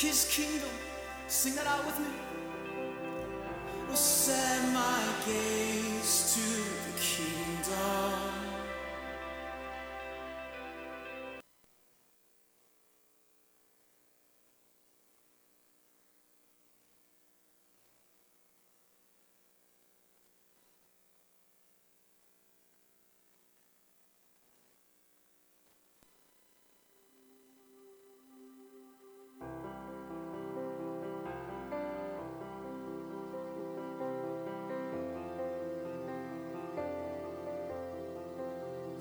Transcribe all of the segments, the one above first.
his kingdom. Sing that out with me. Will set my gaze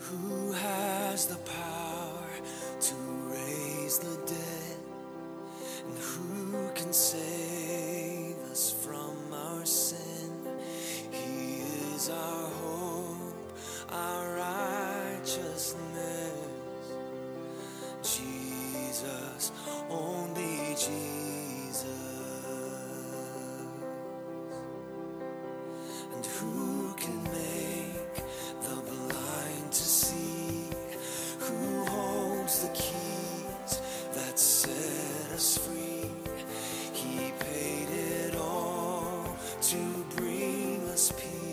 Who has the power to bring us peace.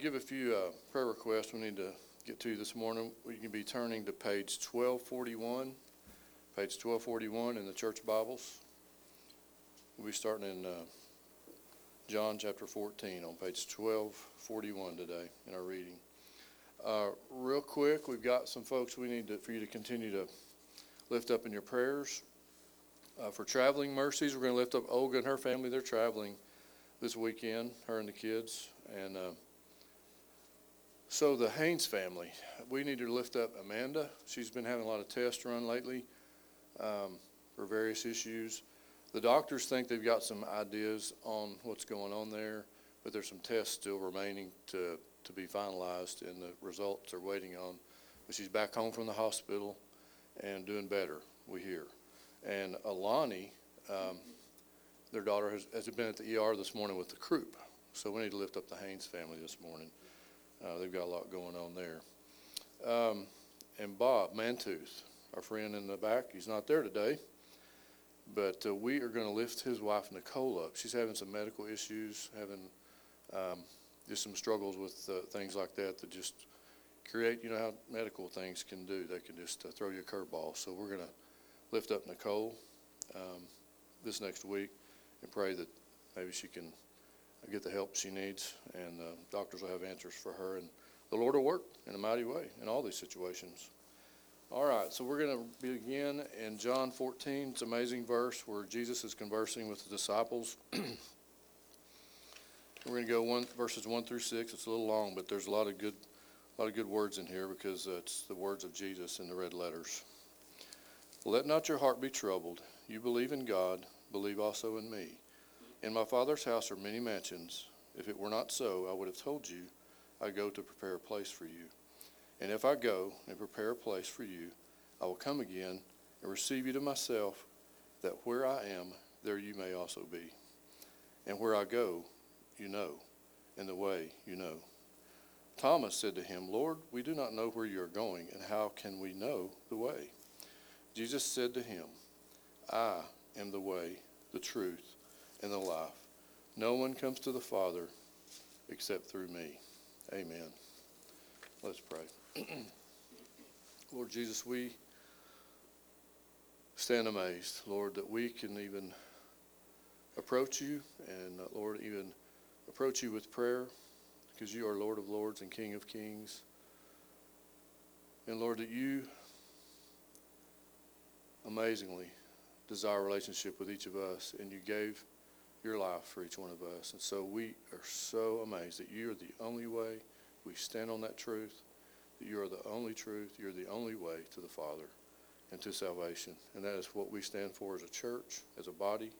Give a few uh, prayer requests we need to get to this morning. We can be turning to page 1241, page 1241 in the church Bibles. We'll be starting in uh, John chapter 14 on page 1241 today in our reading. Uh, Real quick, we've got some folks we need to, for you to continue to lift up in your prayers. Uh, for traveling mercies, we're going to lift up Olga and her family. They're traveling this weekend, her and the kids. And uh, so the Haynes family, we need to lift up Amanda. She's been having a lot of tests run lately um, for various issues. The doctors think they've got some ideas on what's going on there, but there's some tests still remaining to, to be finalized, and the results are waiting on. But she's back home from the hospital and doing better, we hear. And Alani, um, their daughter has, has been at the ER this morning with the croup. So we need to lift up the Haynes family this morning. Uh, they've got a lot going on there. Um, and Bob Mantooth, our friend in the back, he's not there today. But uh, we are going to lift his wife, Nicole, up. She's having some medical issues, having um, just some struggles with uh, things like that that just create, you know how medical things can do. They can just uh, throw you a curveball. So we're going to lift up Nicole um, this next week and pray that maybe she can get the help she needs, and the doctors will have answers for her, and the Lord will work in a mighty way in all these situations. All right, so we're going to begin in John 14. It's an amazing verse where Jesus is conversing with the disciples. we're going to go one verses one through six. It's a little long, but there's a lot of good, a lot of good words in here because uh, it's the words of Jesus in the red letters. Let not your heart be troubled. You believe in God, believe also in me. In my Father's house are many mansions. If it were not so, I would have told you, I go to prepare a place for you. And if I go and prepare a place for you, I will come again and receive you to myself, that where I am, there you may also be. And where I go, you know, and the way you know. Thomas said to him, Lord, we do not know where you are going, and how can we know the way? Jesus said to him, I am the way, the truth, and the life. No one comes to the Father except through me. Amen. Let's pray. Lord Jesus, we stand amazed, Lord, that we can even approach you and, uh, Lord, even approach you with prayer because you are Lord of Lords and King of Kings. And Lord, that you amazingly desire relationship with each of us, and you gave your life for each one of us. And so we are so amazed that you are the only way. We stand on that truth that you are the only truth, you're the only way to the Father and to salvation. And that is what we stand for as a church, as a body,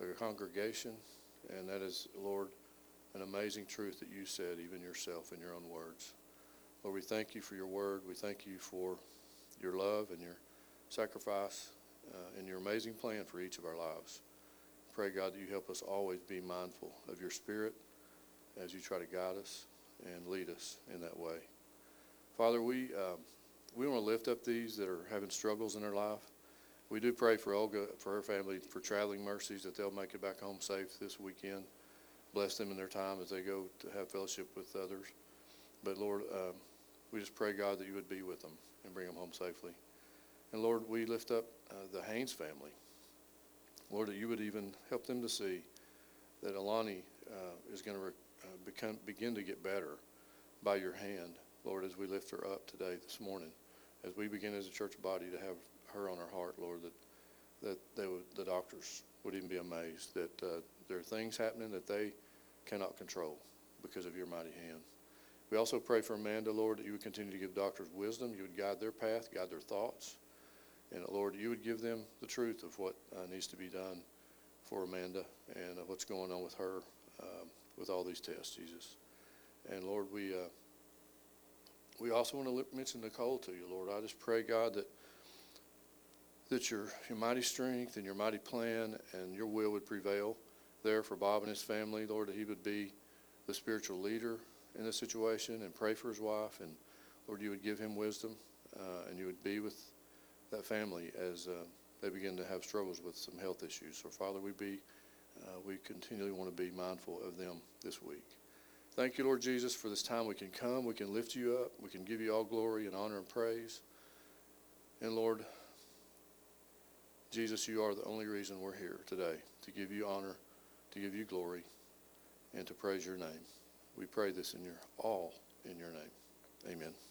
as a congregation. And that is, Lord, an amazing truth that you said, even yourself in your own words. Lord, we thank you for your word. We thank you for your love and your sacrifice uh, and your amazing plan for each of our lives. Pray, God, that you help us always be mindful of your spirit as you try to guide us and lead us in that way. Father, we, um, we want to lift up these that are having struggles in their life. We do pray for Olga, for her family, for traveling mercies, that they'll make it back home safe this weekend. Bless them in their time as they go to have fellowship with others. But Lord, um, we just pray, God, that you would be with them and bring them home safely. And Lord, we lift up uh, the Haynes family. Lord, that you would even help them to see that Alani uh, is going to re- uh, become begin to get better by your hand. Lord, as we lift her up today, this morning, as we begin as a church body to have her on our heart, Lord, that that they would, the doctors would even be amazed that uh, there are things happening that they cannot control because of your mighty hand. We also pray for Amanda, Lord, that you would continue to give doctors wisdom, you would guide their path, guide their thoughts, and Lord, you would give them the truth of what uh, needs to be done for Amanda and uh, what's going on with her um, with all these tests, Jesus. And Lord, we uh, we also want to mention Nicole to you, Lord. I just pray, God, that that your, your mighty strength and your mighty plan and your will would prevail there for Bob and his family, Lord, that he would be the spiritual leader in this situation and pray for his wife. And Lord, you would give him wisdom uh, and you would be with that family as uh, they begin to have struggles with some health issues. So, Father, we be uh, we continually want to be mindful of them this week. Thank you, Lord Jesus, for this time we can come, we can lift you up, we can give you all glory and honor and praise. And Lord, Jesus, you are the only reason we're here today to give you honor, to give you glory, and to praise your name. We pray this in your all in your name. Amen.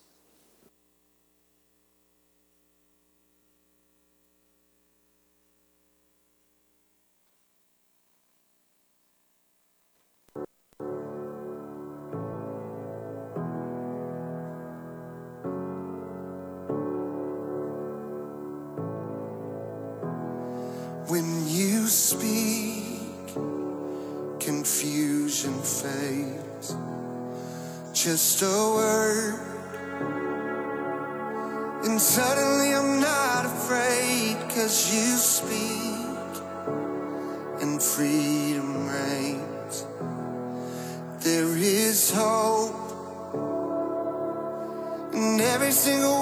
Single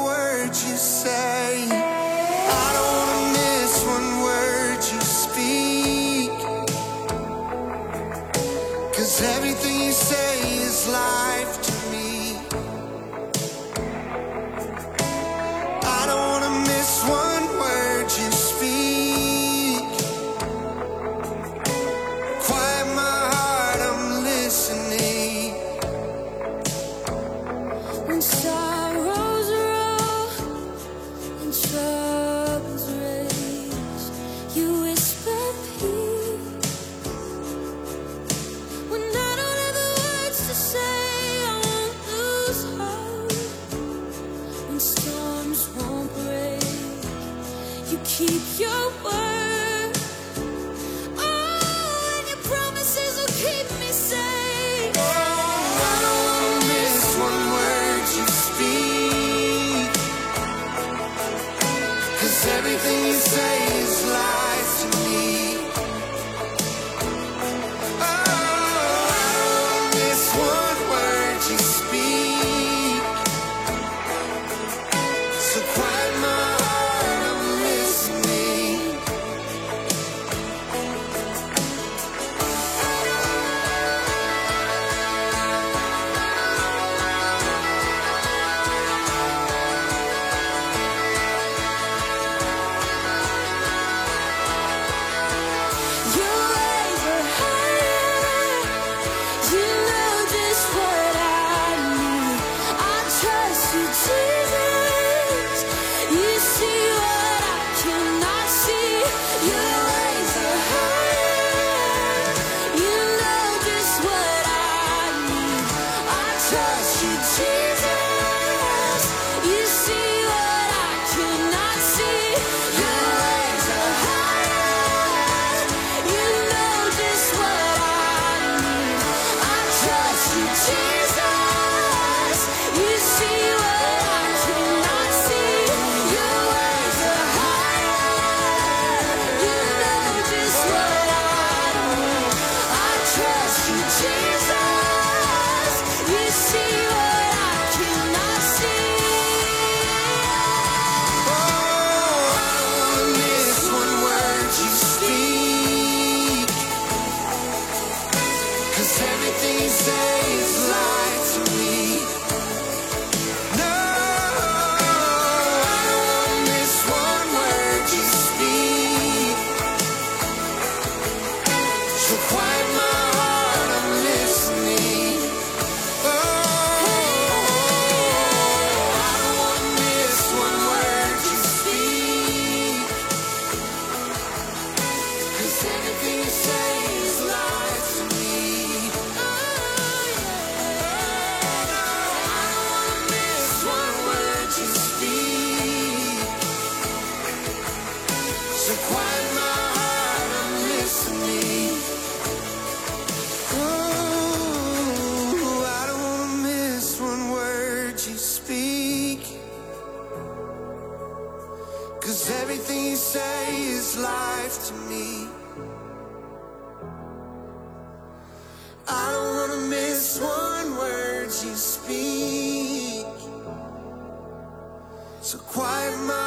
So quiet my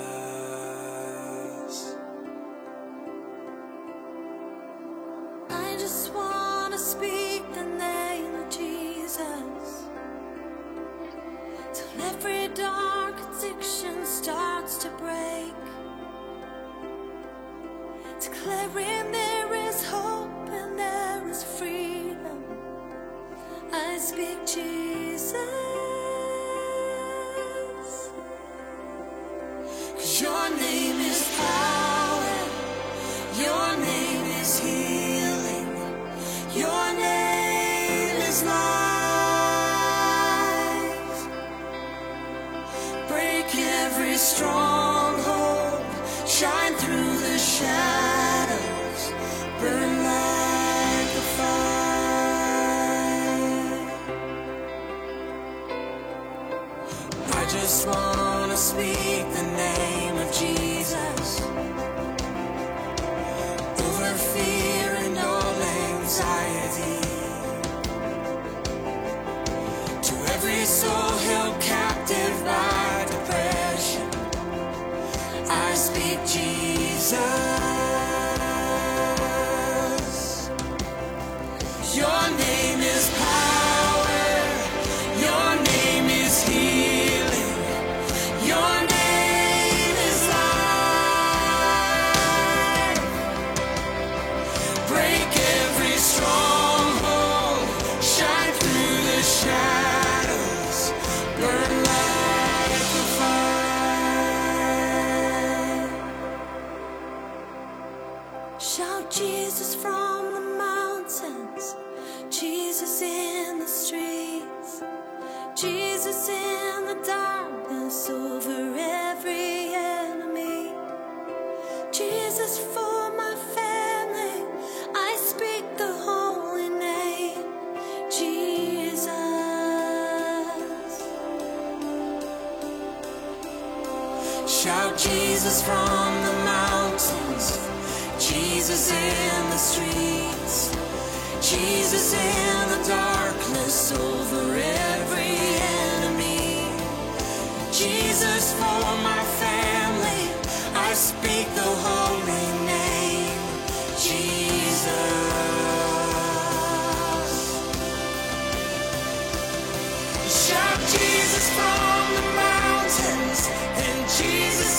to break. Declaring there is hope and there is freedom. I speak Jesus. Jesus from the mountains, Jesus in the streets, Jesus in the darkness over every enemy, Jesus for my family. I speak the holy name, Jesus. Shout Jesus from the in the streets, Jesus in the darkness over every enemy. Jesus for my family, I speak the holy name, Jesus. Shout Jesus from the mountains and Jesus.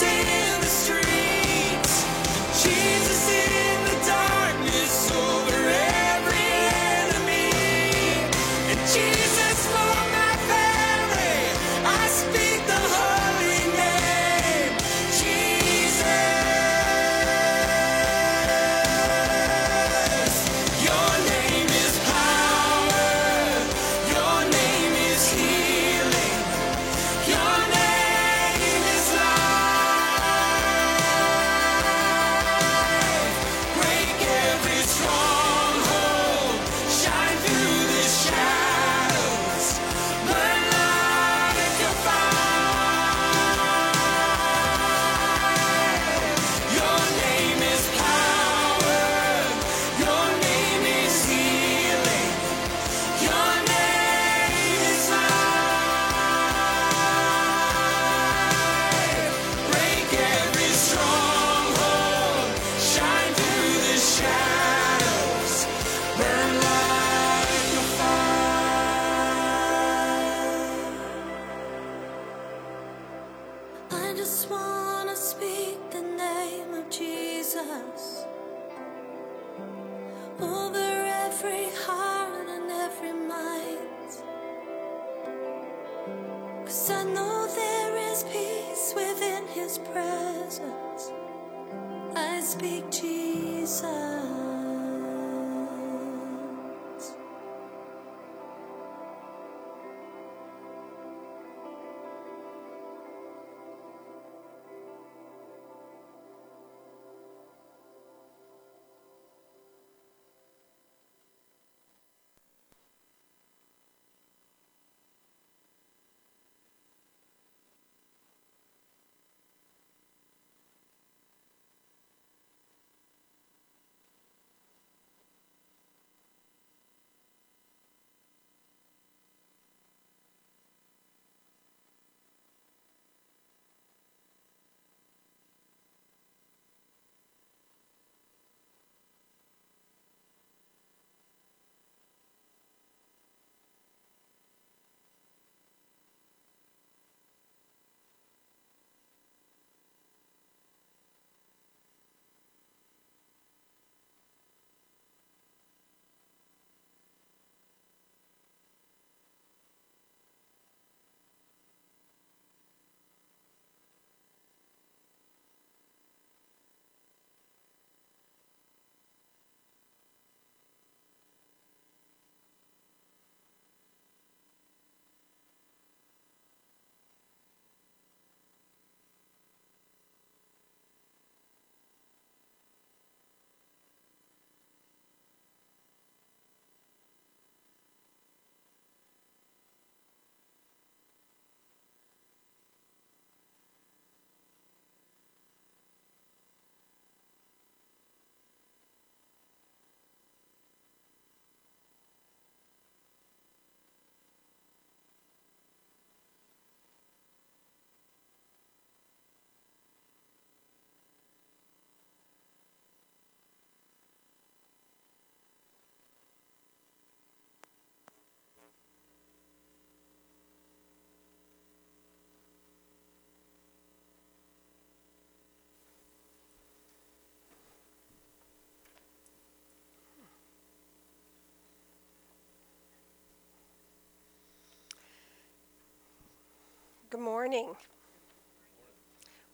Good morning.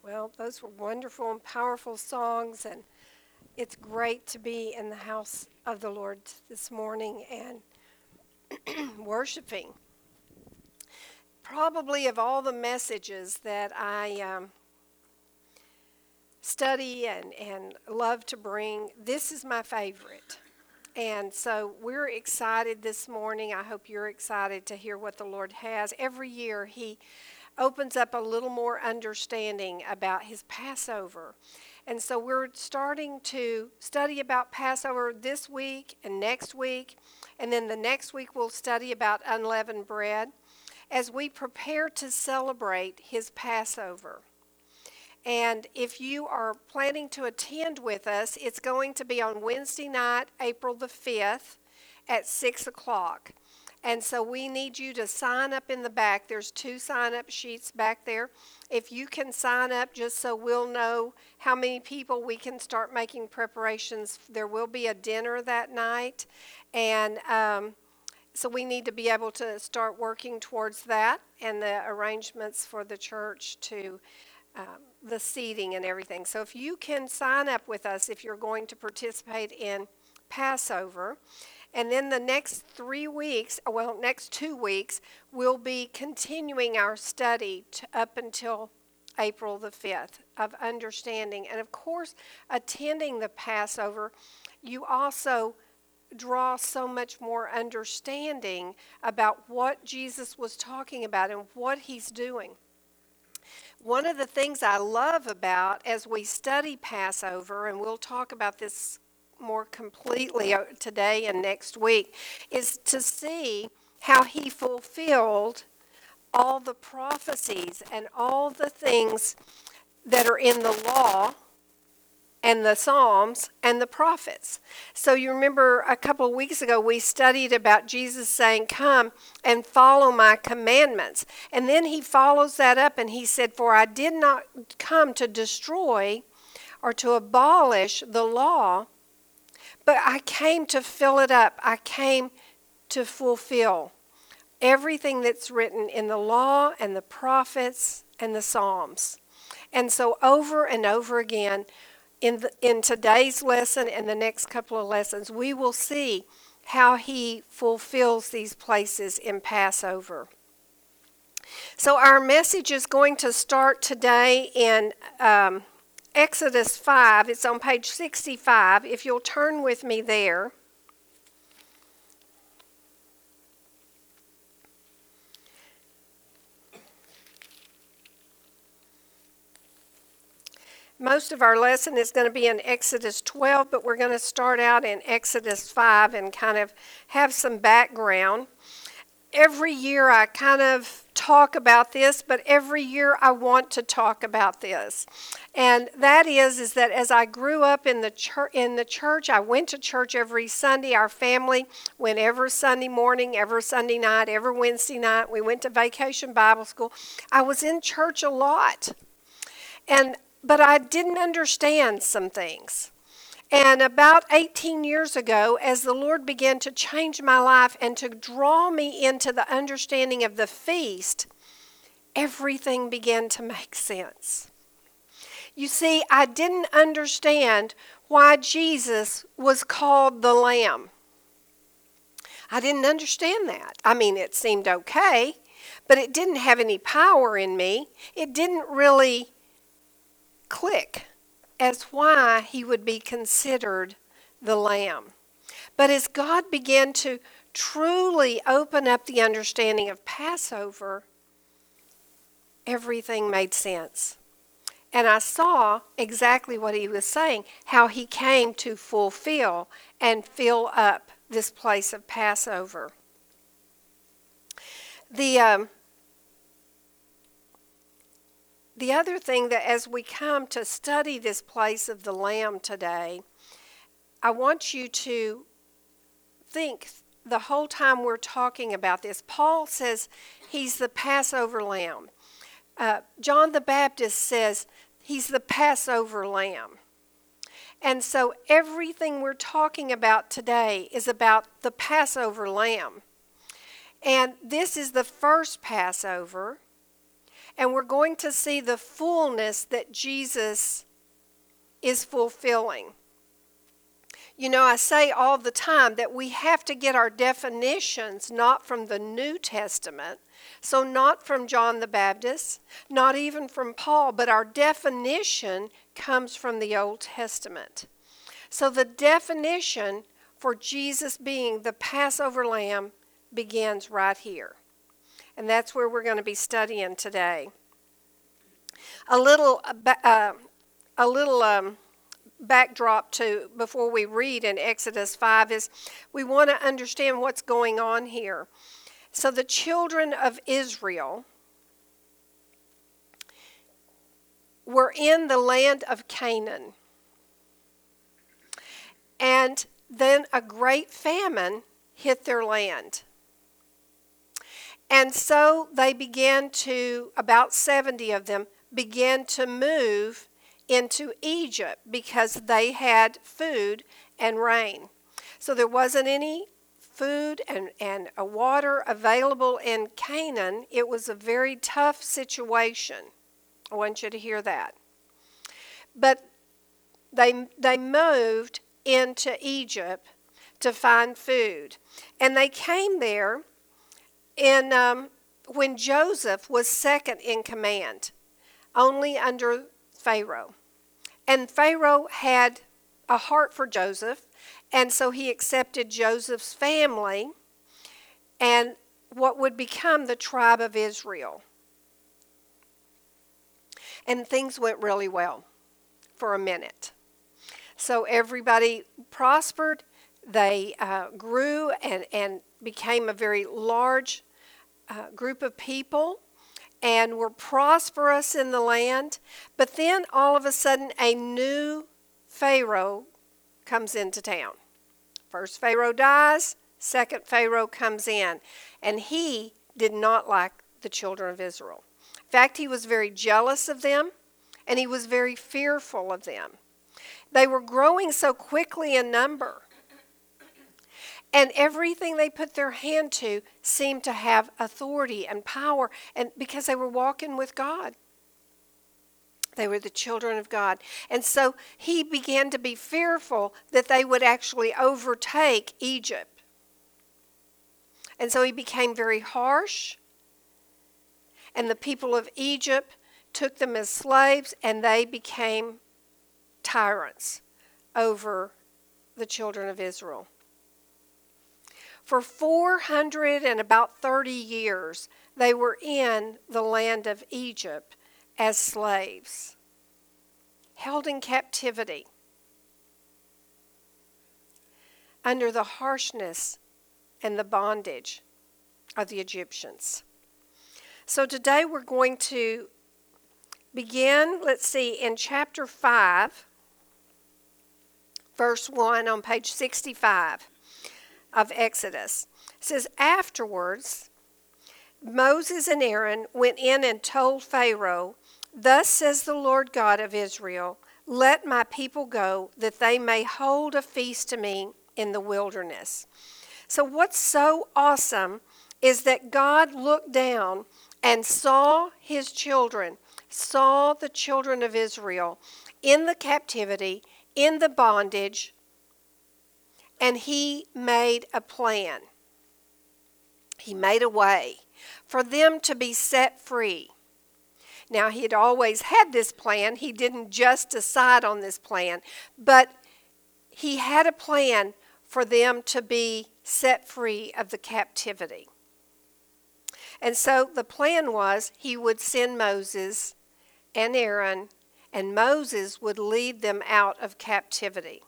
Well, those were wonderful and powerful songs, and it's great to be in the house of the Lord this morning and worshiping. Probably of all the messages that I um, study and, and love to bring, this is my favorite. And so we're excited this morning. I hope you're excited to hear what the Lord has. Every year, He opens up a little more understanding about His Passover. And so we're starting to study about Passover this week and next week. And then the next week, we'll study about unleavened bread as we prepare to celebrate His Passover. And if you are planning to attend with us, it's going to be on Wednesday night, April the 5th at 6 o'clock. And so we need you to sign up in the back. There's two sign up sheets back there. If you can sign up just so we'll know how many people we can start making preparations. There will be a dinner that night. And um, so we need to be able to start working towards that and the arrangements for the church to um, the seating and everything. So if you can sign up with us if you're going to participate in Passover. And then the next three weeks, uh, well, next two weeks, we'll be continuing our study up until April the 5th of understanding. And of course, attending the Passover, you also draw so much more understanding about what Jesus was talking about and what he's doing. One of the things I love about as we study Passover, and we'll talk about this more completely uh, today and next week, is to see how he fulfilled all the prophecies and all the things that are in the law and the Psalms and the prophets. So you remember a couple of weeks ago we studied about Jesus saying, Come and follow my commandments. And then he follows that up and he said, For I did not come to destroy or to abolish the law, but I came to fill it up. I came to fulfill everything that's written in the law and the prophets and the Psalms. And so over and over again, in, the, in today's lesson and the next couple of lessons, we will see how he fulfills these places in Passover. So, our message is going to start today in um, Exodus 5. It's on page 65. If you'll turn with me there. Most of our lesson is going to be in Exodus 12, but we're going to start out in Exodus 5 and kind of have some background. Every year I kind of talk about this, but every year I want to talk about this. And that is is that as I grew up in the church in the church, I went to church every Sunday. Our family went every Sunday morning, every Sunday night, every Wednesday night. We went to vacation Bible school. I was in church a lot. And but I didn't understand some things. And about 18 years ago, as the Lord began to change my life and to draw me into the understanding of the feast, everything began to make sense. You see, I didn't understand why Jesus was called the Lamb. I didn't understand that. I mean, it seemed okay, but it didn't have any power in me. It didn't really click as why he would be considered the Lamb. But as God began to truly open up the understanding of Passover, everything made sense. And I saw exactly what he was saying, how he came to fulfill and fill up this place of Passover. The um, the other thing that as we come to study this place of the Lamb today, I want you to think the whole time we're talking about this. Paul says he's the Passover Lamb. Uh, John the Baptist says he's the Passover Lamb. And so everything we're talking about today is about the Passover Lamb. And this is the first Passover. And we're going to see the fullness that Jesus is fulfilling. You know, I say all the time that we have to get our definitions not from the New Testament, so not from John the Baptist, not even from Paul, but our definition comes from the Old Testament. So the definition for Jesus being the Passover lamb begins right here. And that's where we're going to be studying today. A little, uh, a little um, backdrop to before we read in Exodus 5 is we want to understand what's going on here. So the children of Israel were in the land of Canaan. And then a great famine hit their land. And so they began to, about 70 of them, began to move into Egypt because they had food and rain. So there wasn't any food and, and water available in Canaan. It was a very tough situation. I want you to hear that. But they, they moved into Egypt to find food. And they came there in, um, when Joseph was second in command, only under Pharaoh. And Pharaoh had a heart for Joseph, and so he accepted Joseph's family and what would become the tribe of Israel. And things went really well for a minute. So everybody prospered, they uh, grew and, and became a very large uh, group of people and were prosperous in the land. But then all of a sudden, a new Pharaoh comes into town. First Pharaoh dies, second Pharaoh comes in, and he did not like the children of Israel. In fact, he was very jealous of them and he was very fearful of them. They were growing so quickly in number and everything they put their hand to seemed to have authority and power, and because they were walking with God. They were the children of God. And so he began to be fearful that they would actually overtake Egypt. And so he became very harsh. And the people of Egypt took them as slaves, and they became tyrants over the children of Israel. For 400 and about 30 years, they were in the land of Egypt as slaves, held in captivity under the harshness and the bondage of the Egyptians. So today we're going to begin, let's see, in chapter 5, verse 1 on page 65 of Exodus. It says, Afterwards, Moses and Aaron went in and told Pharaoh, Thus says the Lord God of Israel, Let my people go, that they may hold a feast to me in the wilderness. So, what's so awesome is that God looked down and saw his children, saw the children of Israel in the captivity, in the bondage, and he made a plan. He made a way for them to be set free. Now, he had always had this plan. He didn't just decide on this plan, but he had a plan for them to be set free of the captivity. And so the plan was he would send Moses and Aaron, and Moses would lead them out of captivity.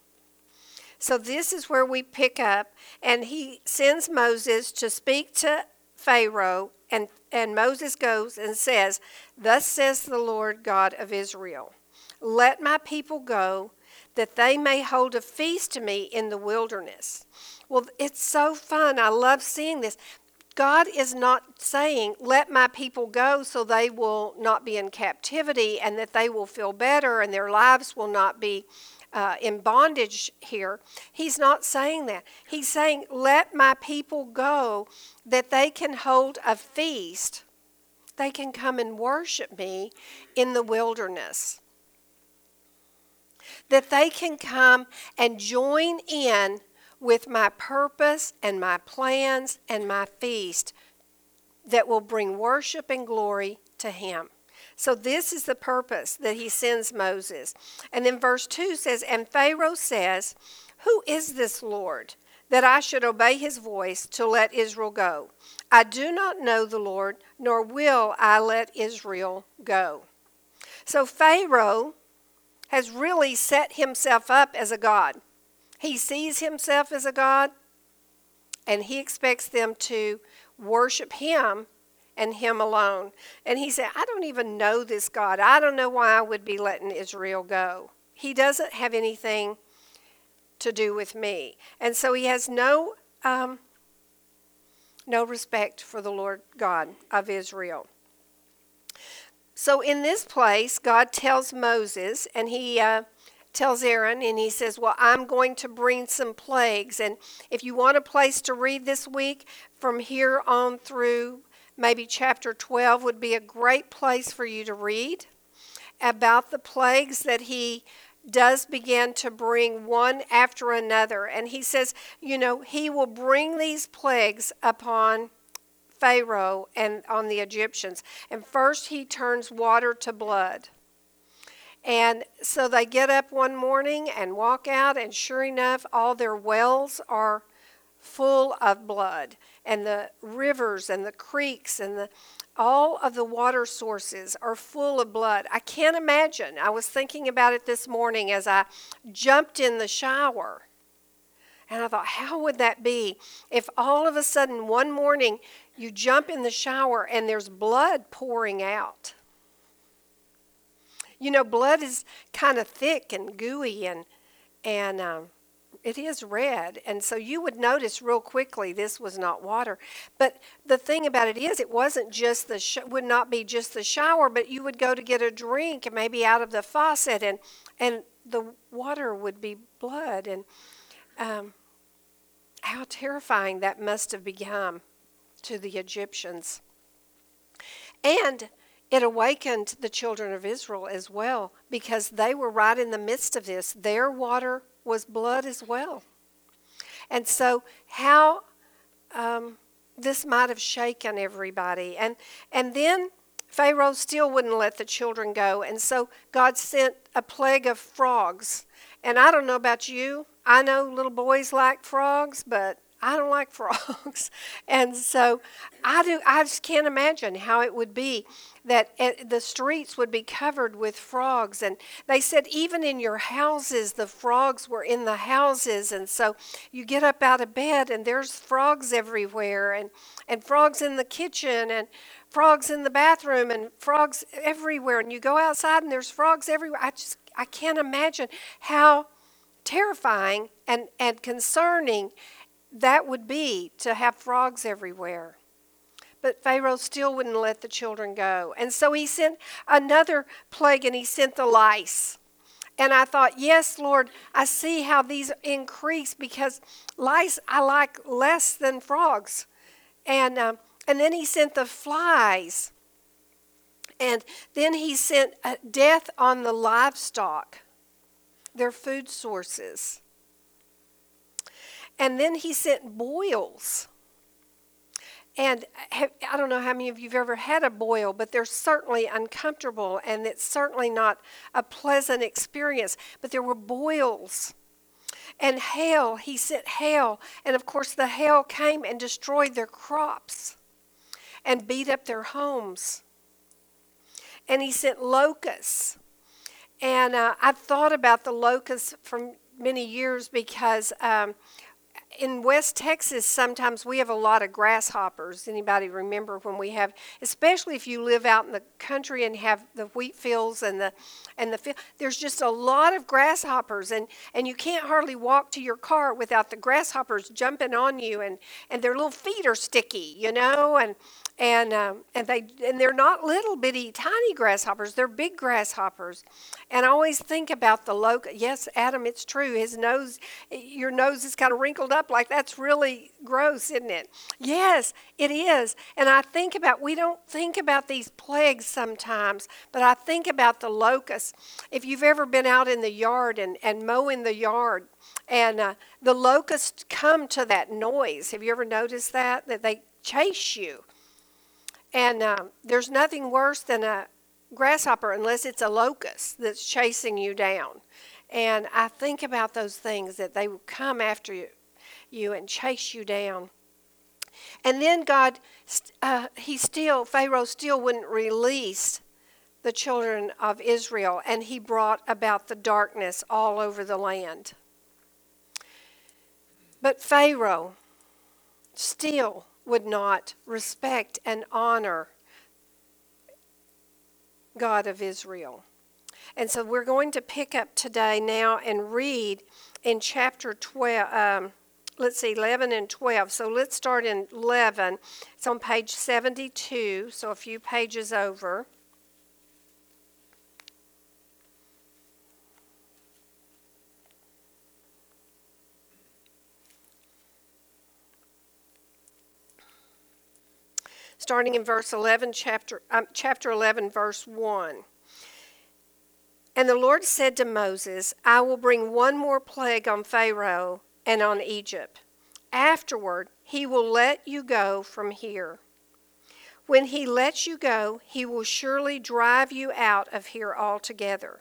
So this is where we pick up, and he sends Moses to speak to Pharaoh, and, and Moses goes and says, Thus says the Lord God of Israel, Let my people go, that they may hold a feast to me in the wilderness. Well, it's so fun. I love seeing this. God is not saying, let my people go so they will not be in captivity and that they will feel better and their lives will not be uh, in bondage here. He's not saying that. He's saying, let my people go that they can hold a feast. they can come and worship me in the wilderness. That they can come and join in with my purpose and my plans and my feast that will bring worship and glory to him. So, this is the purpose that he sends Moses. And then verse 2 says, And Pharaoh says, Who is this Lord that I should obey his voice to let Israel go? I do not know the Lord, nor will I let Israel go. So, Pharaoh has really set himself up as a God. He sees himself as a God, and he expects them to worship him and him alone. And he said, I don't even know this God. I don't know why I would be letting Israel go. He doesn't have anything to do with me. And so he has no um, no respect for the Lord God of Israel. So in this place, God tells Moses, and he uh, tells Aaron, and he says, Well, I'm going to bring some plagues. And if you want a place to read this week, from here on through maybe chapter 12 would be a great place for you to read about the plagues that he does begin to bring one after another. And he says, you know, he will bring these plagues upon Pharaoh and on the Egyptians. And first he turns water to blood. And so they get up one morning and walk out, and sure enough, all their wells are full of blood. And the rivers and the creeks and the all of the water sources are full of blood. I can't imagine. I was thinking about it this morning as I jumped in the shower. And I thought, how would that be if all of a sudden one morning you jump in the shower and there's blood pouring out? You know, blood is kind of thick and gooey and and um, it is red, and so you would notice real quickly this was not water. But the thing about it is, it wasn't just the sh- would not be just the shower, but you would go to get a drink, and maybe out of the faucet, and and the water would be blood, and um, how terrifying that must have become to the Egyptians. And it awakened the children of Israel as well because they were right in the midst of this. Their water was blood as well. And so, how um, this might have shaken everybody. And, and then Pharaoh still wouldn't let the children go. And so, God sent a plague of frogs. And I don't know about you, I know little boys like frogs, but I don't like frogs. and so I do I just can't imagine how it would be that eh, the streets would be covered with frogs and they said even in your houses the frogs were in the houses and so you get up out of bed and there's frogs everywhere and and frogs in the kitchen and frogs in the bathroom and frogs everywhere and you go outside and there's frogs everywhere. I just I can't imagine how terrifying and and concerning that would be to have frogs everywhere. But Pharaoh still wouldn't let the children go. And so he sent another plague and he sent the lice. And I thought, yes, Lord, I see how these increase because lice I like less than frogs. And, um, and then he sent the flies. And then he sent uh, death on the livestock, their food sources. And then he sent boils. And I don't know how many of you have ever had a boil, but they're certainly uncomfortable and it's certainly not a pleasant experience. But there were boils. And hail, he sent hail. And of course, the hail came and destroyed their crops and beat up their homes. And he sent locusts. And uh, I've thought about the locusts for many years because um, in West Texas, sometimes we have a lot of grasshoppers. Anybody remember when we have, especially if you live out in the country and have the wheat fields and the and the field, there's just a lot of grasshoppers, and and you can't hardly walk to your car without the grasshoppers jumping on you, and and their little feet are sticky, you know, and and um, and they and they're not little bitty tiny grasshoppers. They're big grasshoppers. And i always think about the locust yes adam it's true. His nose your nose is kind of wrinkled up like that's really gross isn't it? Yes it is. And i think about we don't think about these plagues sometimes but i think about the locusts. If you've ever been out in the yard and, and mowing the yard and uh, the locusts come to that noise. Have you ever noticed that? That they chase you and um, there's nothing worse than a grasshopper unless it's a locust that's chasing you down. And I think about those things that they will come after you, you and chase you down. And then God, uh, he still, Pharaoh still wouldn't release the children of Israel, and he brought about the darkness all over the land. But Pharaoh still would not respect and honor God of Israel. And so we're going to pick up today now and read in chapter 12, um, let's see, 11 and 12. So let's start in 11. It's on page 72, so a few pages over. Starting in verse 11, chapter, um, chapter 11, verse 1. And the Lord said to Moses, I will bring one more plague on Pharaoh and on Egypt. Afterward, he will let you go from here. When he lets you go, he will surely drive you out of here altogether.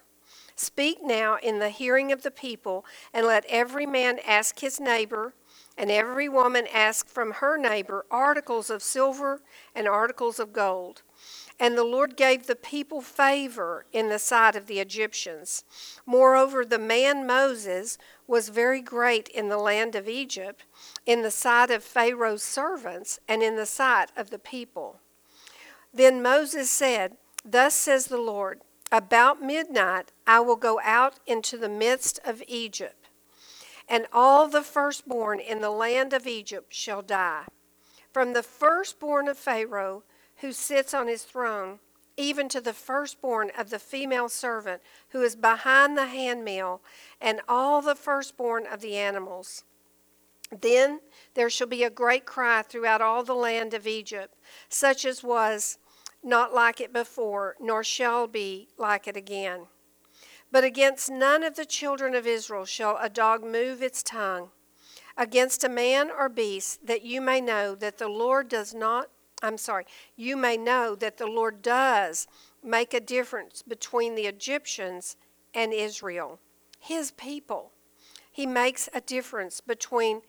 Speak now in the hearing of the people, and let every man ask his neighbor and every woman asked from her neighbor articles of silver and articles of gold. And the Lord gave the people favor in the sight of the Egyptians. Moreover, the man Moses was very great in the land of Egypt, in the sight of Pharaoh's servants, and in the sight of the people. Then Moses said, Thus says the Lord, About midnight I will go out into the midst of Egypt and all the firstborn in the land of Egypt shall die. From the firstborn of Pharaoh, who sits on his throne, even to the firstborn of the female servant who is behind the handmill, and all the firstborn of the animals. Then there shall be a great cry throughout all the land of Egypt, such as was not like it before, nor shall be like it again. But against none of the children of Israel shall a dog move its tongue, against a man or beast, that you may know that the Lord does not, I'm sorry, you may know that the Lord does make a difference between the Egyptians and Israel, his people. He makes a difference between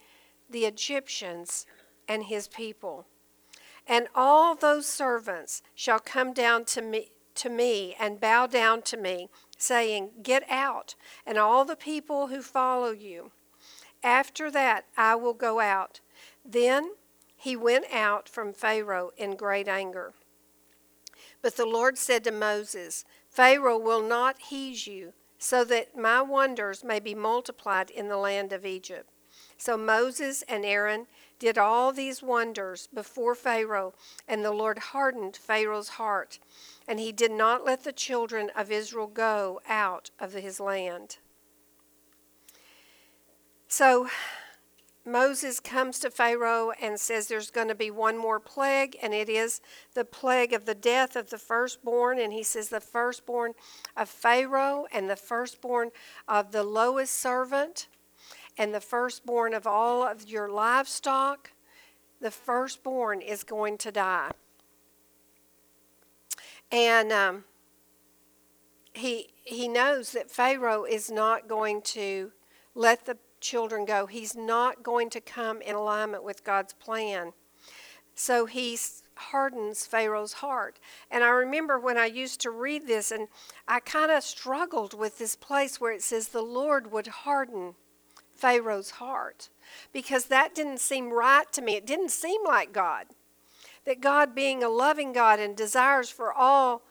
the Egyptians and his people. And all those servants shall come down to me to me and bow down to me, saying, Get out, and all the people who follow you. After that I will go out. Then he went out from Pharaoh in great anger. But the Lord said to Moses, Pharaoh will not heed you, so that my wonders may be multiplied in the land of Egypt. So Moses and Aaron did all these wonders before Pharaoh, and the Lord hardened Pharaoh's heart and he did not let the children of Israel go out of his land. So Moses comes to Pharaoh and says there's going to be one more plague, and it is the plague of the death of the firstborn. And he says the firstborn of Pharaoh, and the firstborn of the lowest servant, and the firstborn of all of your livestock. The firstborn is going to die. And um, he, he knows that Pharaoh is not going to let the children go. He's not going to come in alignment with God's plan. So he hardens Pharaoh's heart. And I remember when I used to read this, and I kind of struggled with this place where it says the Lord would harden Pharaoh's heart because that didn't seem right to me. It didn't seem like God that God, being a loving God and desires for all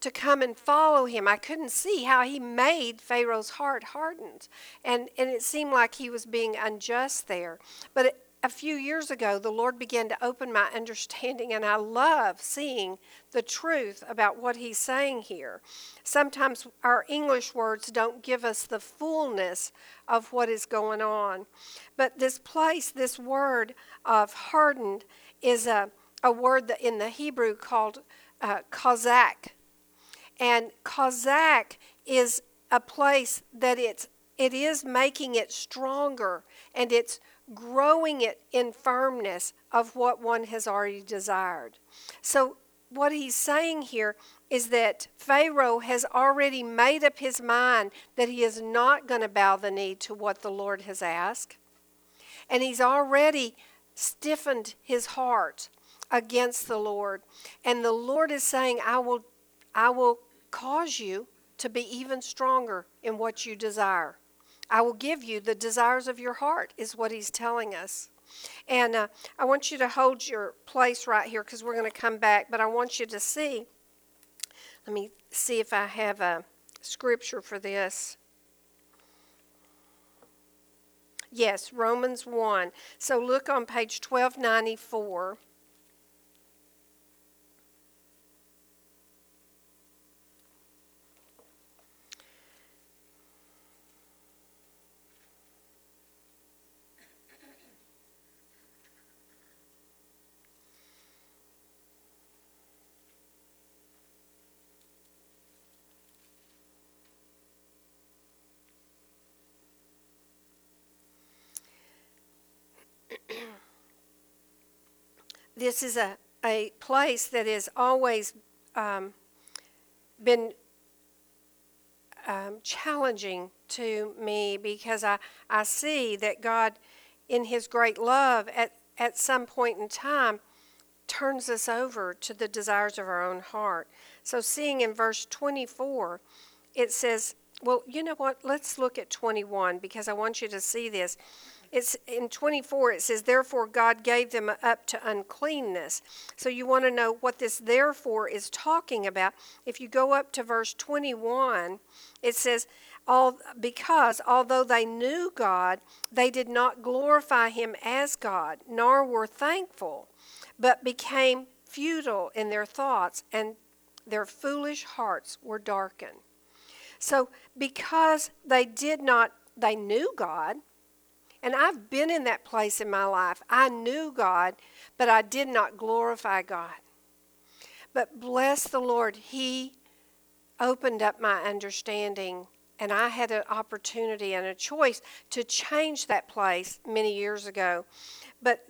to come and follow him, I couldn't see how he made Pharaoh's heart hardened. And, and it seemed like he was being unjust there. But it, a few years ago, the Lord began to open my understanding, and I love seeing the truth about what He's saying here. Sometimes our English words don't give us the fullness of what is going on. But this place, this word of hardened, is a, a word that in the Hebrew called uh. And chazak is a place that it's it is making it stronger and it's growing it in firmness of what one has already desired. So what he's saying here is that Pharaoh has already made up his mind that he is not going to bow the knee to what the Lord has asked. And he's already stiffened his heart against the Lord. And the Lord is saying, I will I will cause you to be even stronger in what you desire. I will give you the desires of your heart, is what he's telling us. And uh, I want you to hold your place right here because we're going to come back, but I want you to see. Let me see if I have a scripture for this. Yes, Romans 1. So look on page 1294. This is a, a place that has always um, been um, challenging to me because I, I see that God, in His great love, at, at some point in time, turns us over to the desires of our own heart. So, seeing in verse 24, it says, well, you know what? Let's look at 21 because I want you to see this. It's in 24 it says therefore God gave them up to uncleanness. So you want to know what this therefore is talking about. If you go up to verse 21, it says all because although they knew God, they did not glorify him as God, nor were thankful, but became futile in their thoughts and their foolish hearts were darkened. So because they did not they knew God, and I've been in that place in my life. I knew God, but I did not glorify God. But bless the Lord, He opened up my understanding, and I had an opportunity and a choice to change that place many years ago. But